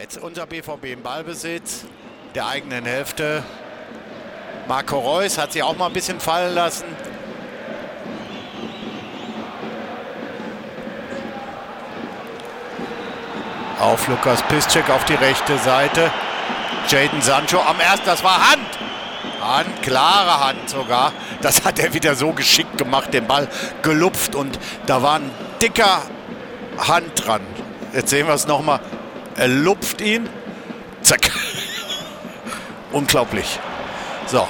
Jetzt unser BVB im Ballbesitz der eigenen Hälfte. Marco Reus hat sich auch mal ein bisschen fallen lassen. Auf Lukas Piszczek auf die rechte Seite. Jaden Sancho am ersten, das war Hand. Hand, klare Hand sogar. Das hat er wieder so geschickt gemacht, den Ball gelupft und da war ein dicker Hand dran. Jetzt sehen wir es nochmal. Er lupft ihn. Zack. Unglaublich. So.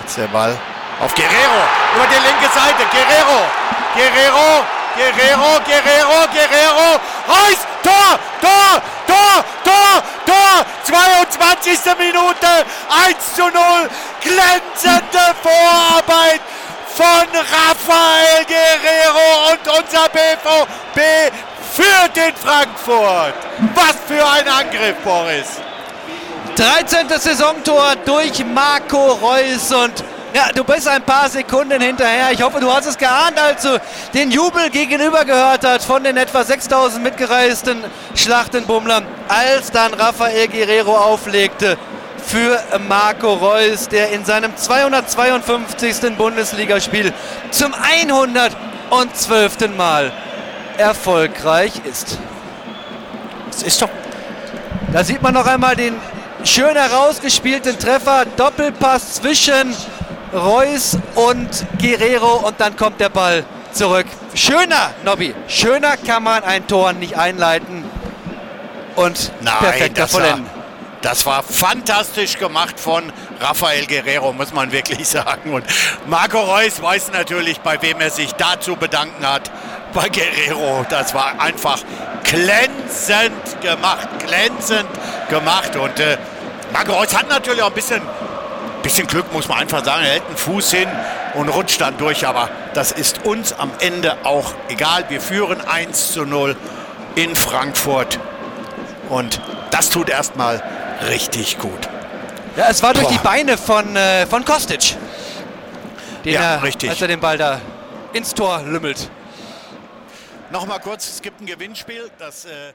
Jetzt der Ball auf Guerrero. Über die linke Seite. Guerrero. Guerrero. Guerrero. Guerrero. Guerrero. Reus. Tor. Tor. Tor. Tor. Tor. 22. Minute. 1 zu 0. Glänzende Vorarbeit von Rafael Guerrero und unser BVB führt in Frankfurt. Was für ein Angriff, Boris. 13. Saisontor durch Marco Reus und ja, du bist ein paar Sekunden hinterher. Ich hoffe, du hast es geahnt, als du den Jubel gegenüber gehört hast von den etwa 6000 mitgereisten Schlachtenbummlern, als dann Rafael Guerrero auflegte für Marco Reus, der in seinem 252. Bundesligaspiel zum 112. Mal erfolgreich ist. Das ist doch. Da sieht man noch einmal den schön herausgespielten Treffer, Doppelpass zwischen Reus und Guerrero und dann kommt der Ball zurück. Schöner, Nobby, schöner kann man ein Tor nicht einleiten und Nein, perfekter das war, vollenden. das war fantastisch gemacht von Rafael Guerrero, muss man wirklich sagen. Und Marco Reus weiß natürlich, bei wem er sich dazu bedanken hat. Bei Guerrero, das war einfach glänzend gemacht, glänzend gemacht. Und äh, Marco Reus hat natürlich auch ein bisschen, bisschen Glück, muss man einfach sagen. Er hält einen Fuß hin und rutscht dann durch. Aber das ist uns am Ende auch egal. Wir führen 1 zu 0 in Frankfurt. Und das tut erstmal richtig gut. Ja, es war durch Boah. die Beine von, äh, von Kostic. Ja, er, richtig. Als er den Ball da ins Tor lümmelt. Nochmal kurz, es gibt ein Gewinnspiel. Das äh,